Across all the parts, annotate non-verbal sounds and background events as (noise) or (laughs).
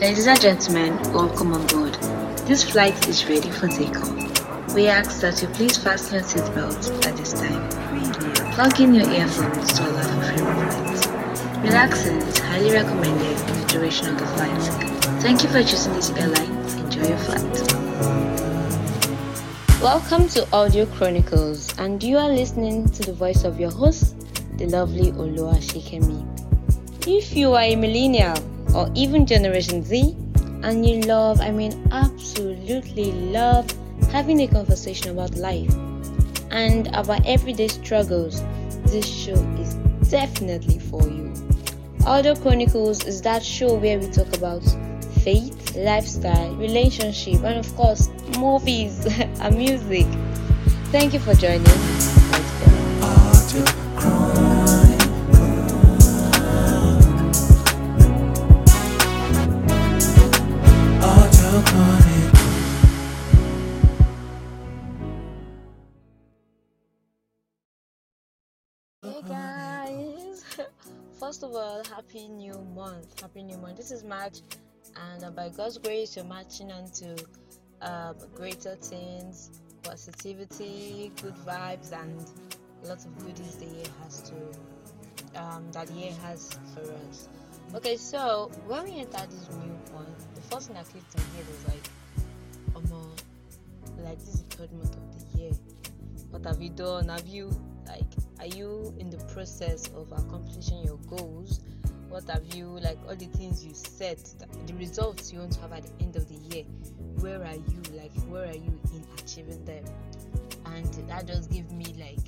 Ladies and gentlemen, welcome on board. This flight is ready for takeoff. We ask that you please fasten your seatbelts at this time. Plug in your earphones to allow for free movement. Relaxing is highly recommended in the duration of the flight. Thank you for choosing this airline. Enjoy your flight. Welcome to Audio Chronicles, and you are listening to the voice of your host, the lovely Oluwa Shikemi. If you are a millennial or even Generation Z and you love, I mean, absolutely love having a conversation about life and about everyday struggles, this show is definitely for you. Audio Chronicles is that show where we talk about faith, lifestyle, relationship, and of course, movies (laughs) and music. Thank you for joining. Happy new month! Happy new month! This is March, and uh, by God's grace, you're marching onto um, greater things, positivity, good vibes, and lots of goodies the year has to um, that year has for us. Okay, so when we enter this new month, the first thing that clicked my head was like, "Omo, like this is the third month of the year. What have you done? Have you like are you in the process of accomplishing your goals what have you like all the things you set the results you want to have at the end of the year where are you like where are you in achieving them? And that just gave me like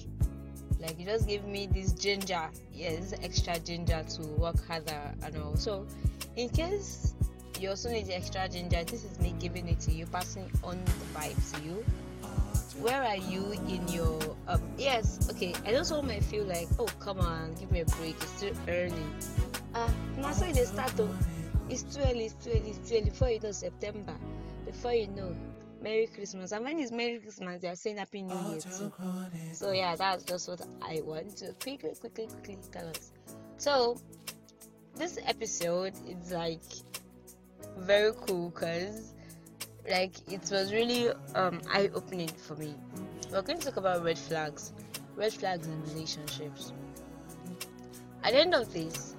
like it just gave me this ginger yes extra ginger to work harder and all. So in case you also need the extra ginger this is me giving it to you passing on the vibe to you. Where are you in your um yes okay i just want feel like oh come on give me a break it's too early uh now so they start to it's too early it's too early it's too early before you know september before you know merry christmas and when it's merry christmas they are saying happy new year too so yeah that's just what i want to quickly quickly quickly tell us so this episode is like very cool because like it was really um eye opening for me. We're going to talk about red flags, red flags in relationships. At the end of this,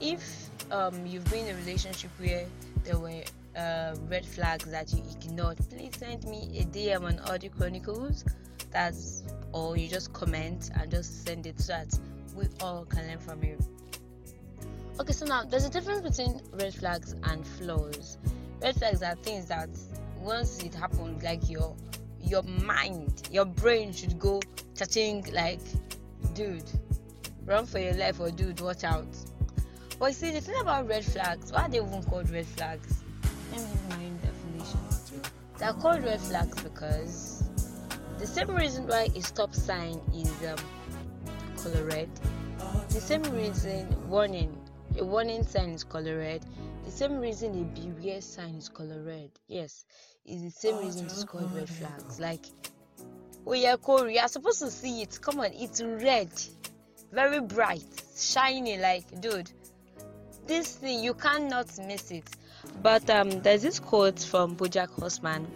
if um you've been in a relationship where there were uh, red flags that you ignored, please send me a DM on Audio Chronicles. That's or you just comment and just send it so that we all can learn from you. Okay, so now there's a difference between red flags and flaws. Red flags are things that once it happens, like your your mind, your brain should go touching like, dude, run for your life or dude, watch out. But see, the thing about red flags, why are they even called red flags? Let me give my own definition. They're called red flags because the same reason why a stop sign is um, color red, the same reason warning, a warning sign is color red, the same reason a beware sign is color red. Yes, is the same reason it's called red flags. Like, oh yeah, Corey, you're supposed to see it. Come on, it's red, very bright, shiny. Like, dude, this thing you cannot miss it. But um, there's this quote from BoJack Horseman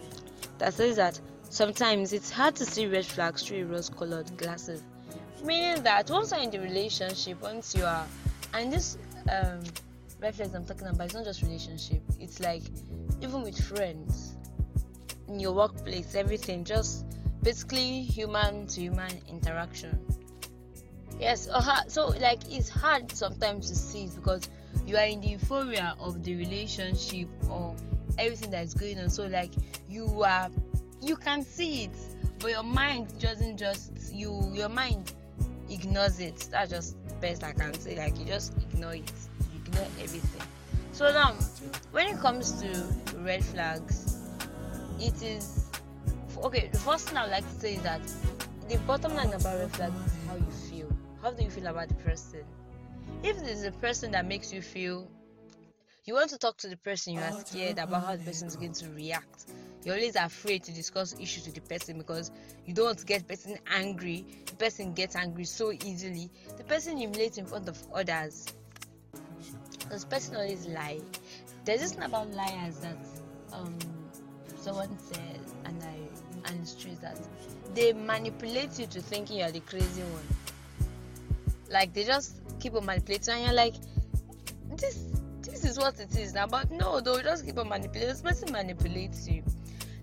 that says that sometimes it's hard to see red flags through rose-colored glasses, meaning that once you're in the relationship, once you are, and this um, red flags I'm talking about, it's not just relationship. It's like even with friends, in your workplace, everything, just basically human to human interaction. Yes, uh, so like it's hard sometimes to see because you are in the euphoria of the relationship or everything that is going on. So like you are, you can see it, but your mind doesn't just you. Your mind ignores it. That's just best I can say. Like you just ignore it. You ignore everything. So now, when it comes to red flags, it is okay. The first thing I would like to say is that the bottom line about red flags is how you feel. How do you feel about the person? If there's a person that makes you feel you want to talk to the person, you are scared about how the person is going to react. You're always afraid to discuss issues with the person because you don't want to get the person angry. The person gets angry so easily. The person humiliates in front of others. Because person always lie. There's this thing about liars that um someone said, and I and it's true that they manipulate you to thinking you're the crazy one. Like they just keep on manipulating, and you're like, this this is what it is now. But no, they'll just keep on manipulating. This person manipulates you.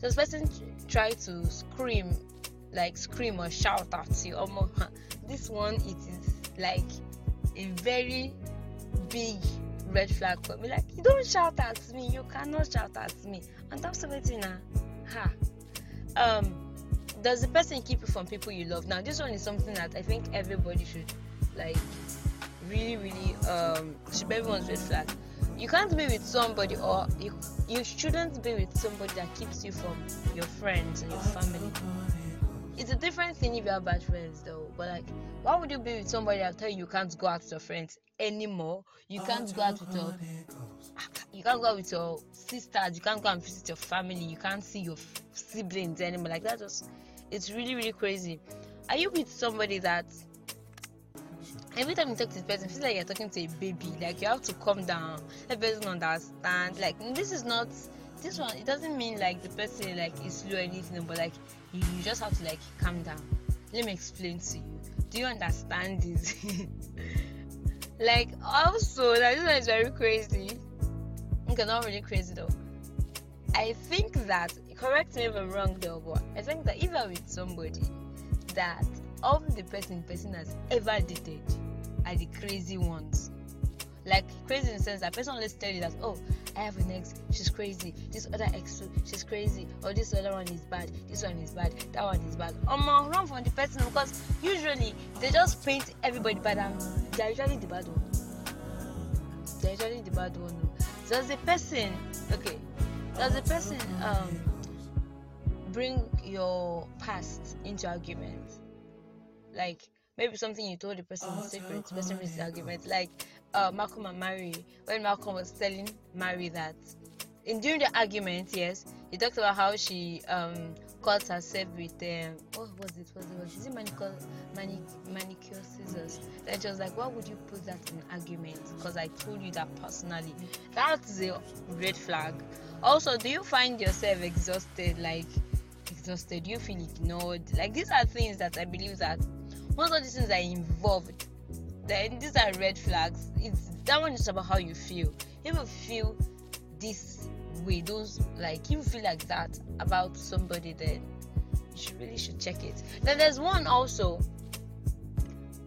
This person try to scream, like scream or shout at you. Um, this one it is like a very big red flag for me. Like you don't shout at me. You cannot shout at me. And that's everything now. Ha. Um, does the person keep you from people you love? Now this one is something that I think everybody should like really really um should be everyone's red flag. You can't be with somebody or you you shouldn't be with somebody that keeps you from your friends and your family. It's a different thing if you have bad friends though. But like why would you be with somebody that tell you you can't go out with your friends anymore? You can't go out with your you can't go out with your sisters. You can't go and visit your family. You can't see your siblings anymore. Like that just it's really really crazy. Are you with somebody that every time you talk to this person, it feels like you're talking to a baby. Like you have to calm down. The person understand. Like this is not this one. It doesn't mean like the person like is slow or anything, but like you, you just have to like calm down. Let me explain to you. Do you understand this? (laughs) like also, like this one is very crazy. Okay, not really crazy though. I think that correct me if I'm wrong though, but I think that if I'm with somebody that all the person person has ever dated are the crazy ones. Like crazy in the sense that person always tell you that oh I have an ex, she's crazy. This other ex, she's crazy. Or this other one is bad. This one is bad. That one is bad. Um, run from the person because usually they just paint everybody bad and they're usually the bad one. They're usually the bad one. Does the person okay? Does the person um bring your past into argument? Like maybe something you told the person in secret, the person brings argument. Like uh, Malcolm and Mary, when Malcolm was telling Mary that in during the argument, yes, he talked about how she um cut herself with um what was it? Was it was is it manicure manic- manicure scissors? Then she was like, why would you put that in argument? Because I told you that personally. That's a red flag. Also, do you find yourself exhausted? Like exhausted? Do you feel ignored? Like these are things that I believe that once all these things are involved, then these are red flags. It's that one is about how you feel. If you feel this way, those like you feel like that about somebody, then you should really should check it. Then there's one also.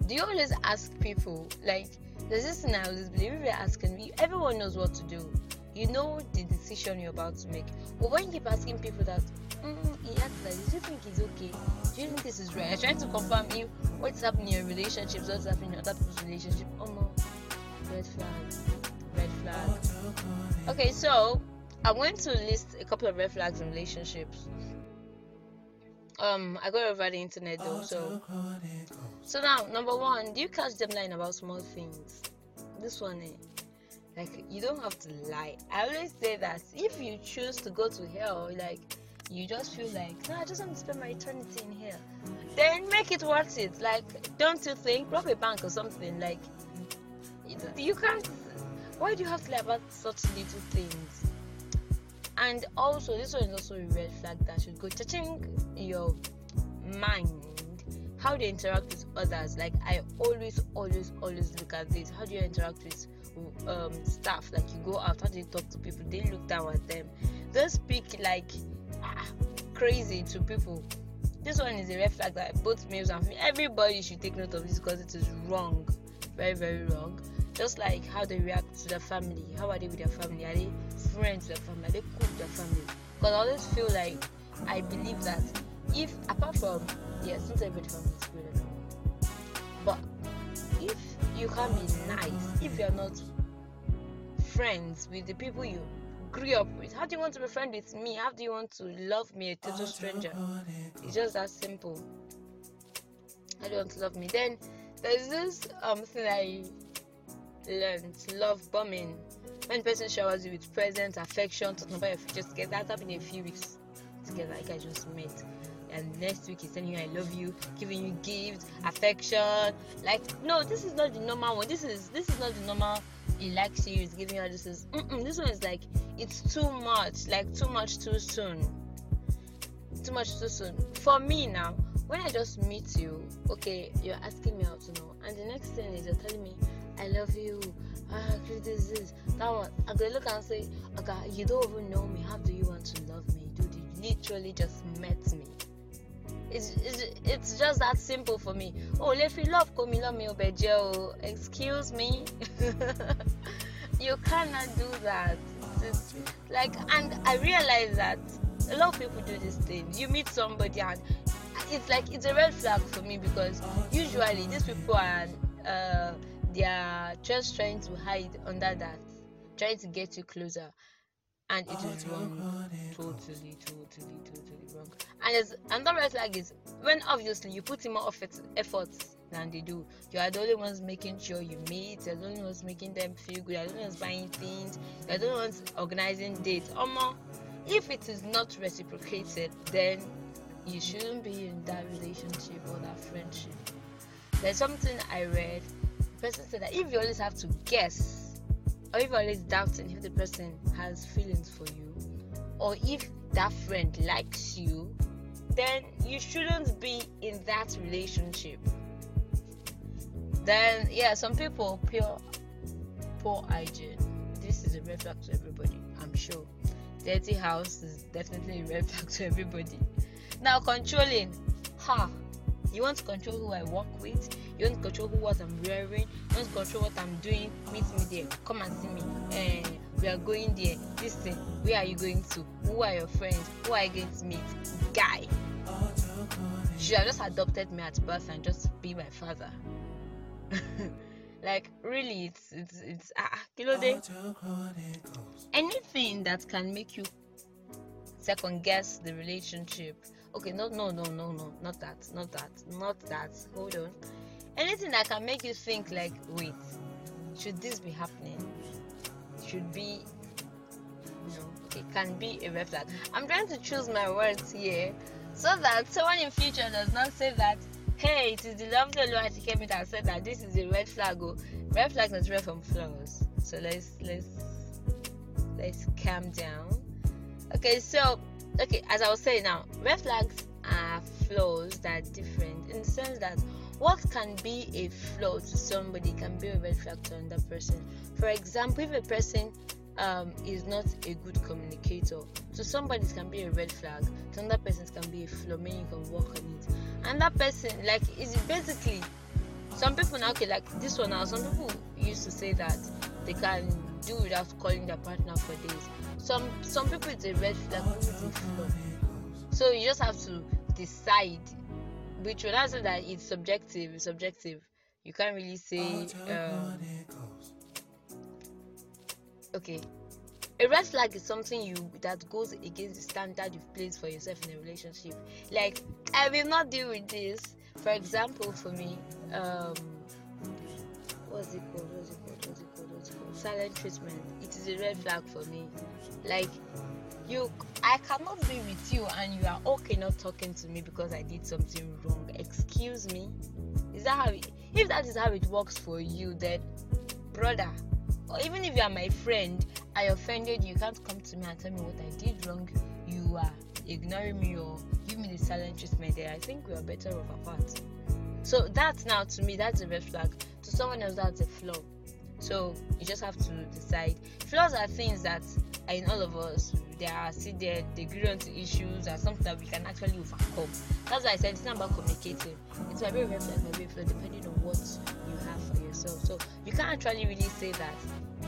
Do you always ask people like there's this thing I always believe you're asking everyone knows what to do. You know the decision you're about to make. But when you keep asking people that mm, he like this, do you think it's okay? Do you think this is right? I'm trying to confirm you what's happening in your relationships, what's happening in other people's relationship. Oh no, red flag, red flag. Okay, so I'm going to list a couple of red flags in relationships. Um, I got over the internet though, so so now number one, do you catch them lying about small things? This one, eh? Like you don't have to lie. I always say that if you choose to go to hell, like you just feel like no, I just want to spend my eternity in here, then make it worth it. Like, don't you think? Rob a bank or something. Like, you, you can't. Why do you have to lie about such little things? And also, this one is also a red flag that should go touching your mind how they interact with others. Like I always, always, always look at this. How do you interact with um, staff? Like you go out, how do you talk to people? They look down at them. They speak like ah, crazy to people. This one is a red flag that both males and females, everybody should take note of this because it is wrong, very, very wrong. Just like how they react to their family. How are they with their family? Are they friends with their family? Are they cool with their family? Because I always feel like I believe that if apart from yes, since everybody family you can be nice, if you're not friends with the people you grew up with, how do you want to be friends with me? How do you want to love me, a total stranger? It's just that simple. How do you want to love me? Then there's this um thing I learned, love bombing. When person showers you with presents, affection, talking about your future together, that happened in a few weeks together, like I just met. And next week he's telling you I love you, giving you gifts, affection. Like no, this is not the normal one. This is this is not the normal he likes you, he's giving you all this. Is, this one is like it's too much, like too much too soon. Too much too soon. For me now, when I just meet you, okay, you're asking me out to know, and the next thing is you're telling me, I love you. Ah, this, this, that one. I'm gonna look and say, okay, you don't even know me. How do you want to love me, dude? You literally just met me. It's, it's, it's just that simple for me. Oh, if you love, come love me, obejo. Excuse me. (laughs) you cannot do that. It's like, and I realize that a lot of people do this thing. You meet somebody and it's like it's a red flag for me because usually these people are uh, they are just trying to hide under that, trying to get you closer, and it is wrong, totally, totally, totally wrong. And it's, another red flag is when obviously you put in more effort, efforts than they do. You are the only ones making sure you meet. You're the only ones making them feel good. You're the only ones buying things. You're the only ones organizing dates. Omo, if it is not reciprocated, then you shouldn't be in that relationship or that friendship. There's something I read. The person said that if you always have to guess, or if you're always doubting if the person has feelings for you, or if that friend likes you, then you shouldn't be in that relationship. Then, yeah, some people pure poor hygiene. This is a red flag to everybody, I'm sure. Dirty house is definitely a red flag to everybody. Now, controlling, ha. You want to control who I work with. You want to control who what I'm wearing. You want to control what I'm doing. Meet me there. Come and see me. Eh, we are going there. Listen, where are you going to? Who are your friends? Who are you going to meet? Guy. Should have just adopted me at birth and just be my father. (laughs) like really, it's it's it's ah, kilo de. Anything that can make you second guess the relationship. Okay, no, no, no, no, no, not that, not that, not that. Hold on. Anything that can make you think like, wait, should this be happening? Should be, you know, it can be a red flag. I'm trying to choose my words here so that someone in future does not say that, hey, it is the lovely Lord came that said that this is a red flag. Oh, red flag is red from flowers. So let's let's let's calm down. Okay, so okay, as I was saying now, red flags are flaws that are different in the sense that what can be a flaw to somebody can be a red flag to another person. For example, if a person um, is not a good communicator, to somebody it can be a red flag, to another person it can be a flaw, meaning you can work on it. And that person, like, is basically some people now okay, like this one now. Some people used to say that they can do without calling their partner for days. Some some people it's a red flag. So you just have to decide which one. That's that it's subjective. It's subjective. You can't really say. Um, okay, a red flag is something you that goes against the standard you've placed for yourself in a relationship. Like I will not deal with this. For example, for me, um, what's it called? What's it called? Silent treatment. It is a red flag for me. Like you I cannot be with you and you are okay not talking to me because I did something wrong. Excuse me. Is that how it, if that is how it works for you then brother or even if you are my friend, I offended you, you can't come to me and tell me what I did wrong. You are ignoring me or give me the silent treatment there. I think we are better off apart. So that now to me that's a red flag. To someone else that's a flaw. So you just have to decide. Flaws are things that are in all of us. They are see they they grew onto issues are something that we can actually overcome. That's why I said it's not about communicating. It's might be a red flag, flaw, depending on what you have for yourself. So you can't actually really say that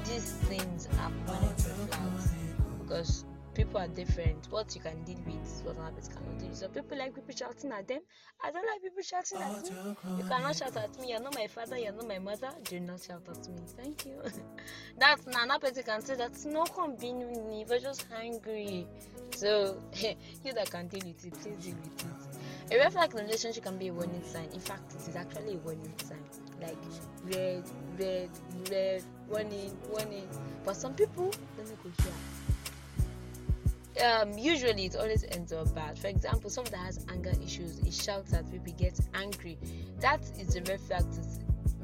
these things are permanent red flags because people are different. What you can deal with, is what others cannot deal with. So people like people shouting at them. I don't like people shouting at me. You cannot shout at me. You're not my father. You're not my mother. Do not shout at me. Thank you. (laughs) That's another person can say that's no convenient. We're just hungry. So (laughs) you that can deal with it, please deal with it. A red flag in a relationship can be a warning sign. In fact, it is actually a warning sign. Like red, red, red, warning, warning. But some people go here um, usually it always ends up bad. For example, someone that has anger issues, it shouts at people, gets angry. That is a red flag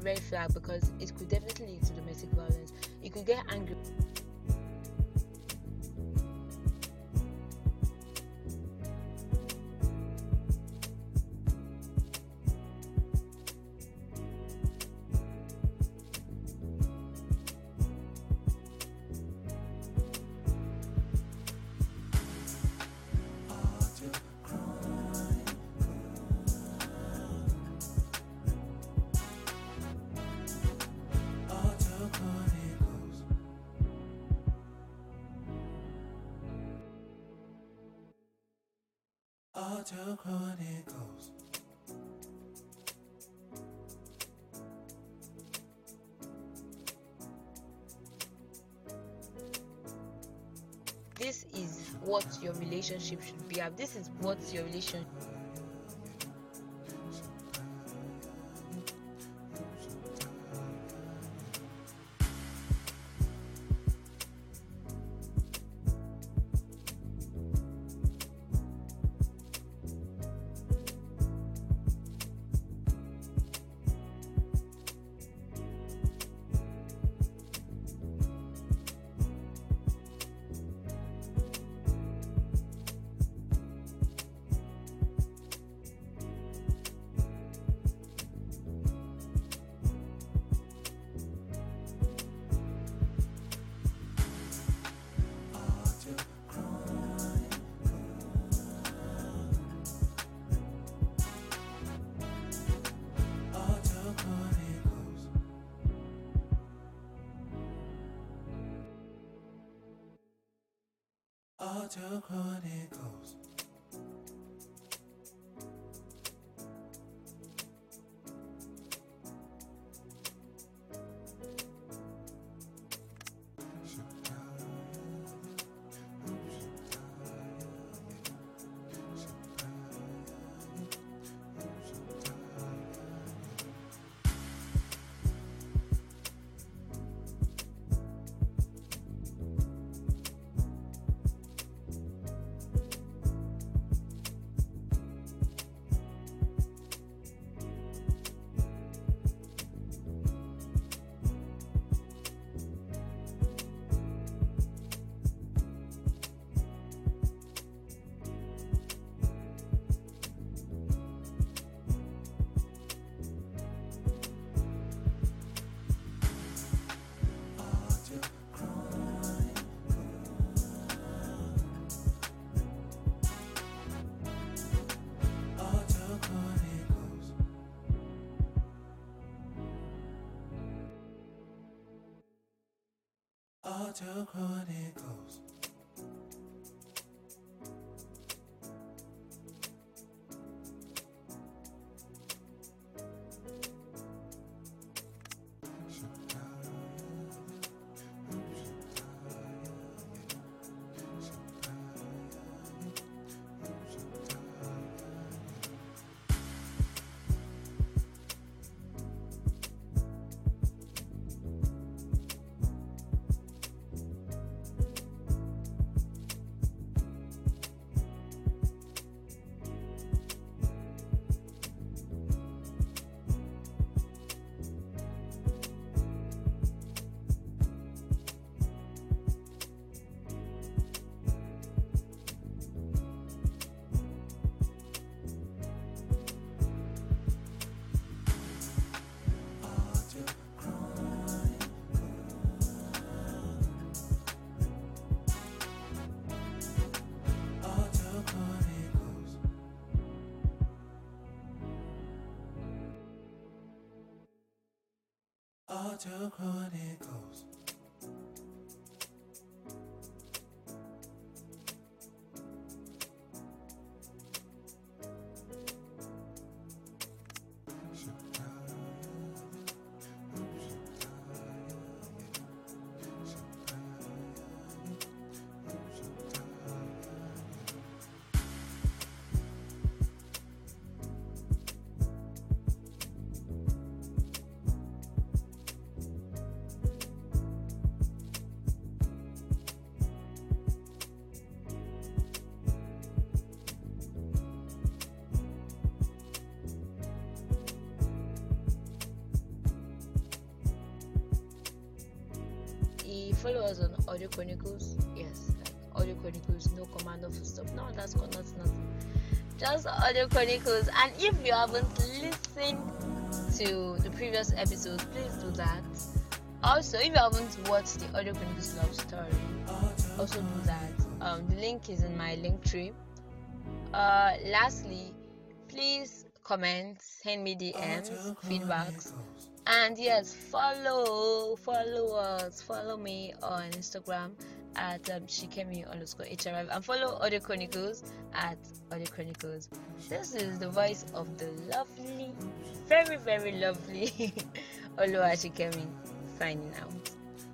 red flag because it could definitely lead to domestic violence. You could get angry. Chronicles. This is what your relationship should be. This is what your relation Audio Chronicles. Audio Audio Chronicles. Audio Chronicles. Audio Chronicles. Yes, like Audio Chronicles, no command, no stuff. No, that's not nothing. Just Audio Chronicles. And if you haven't listened to the previous episodes, please do that. Also, if you haven't watched the Audio Chronicles love story, also do that. Um, the link is in my Linktree. Uh, lastly, please comment, send me DMs, feedbacks, and yes, follow, follow us, follow me on Instagram at um, shikemi underscore hrf and follow Audio Chronicles at Audio Chronicles. This is the voice of the lovely, very very lovely (laughs) Oluwa Shikemi signing out.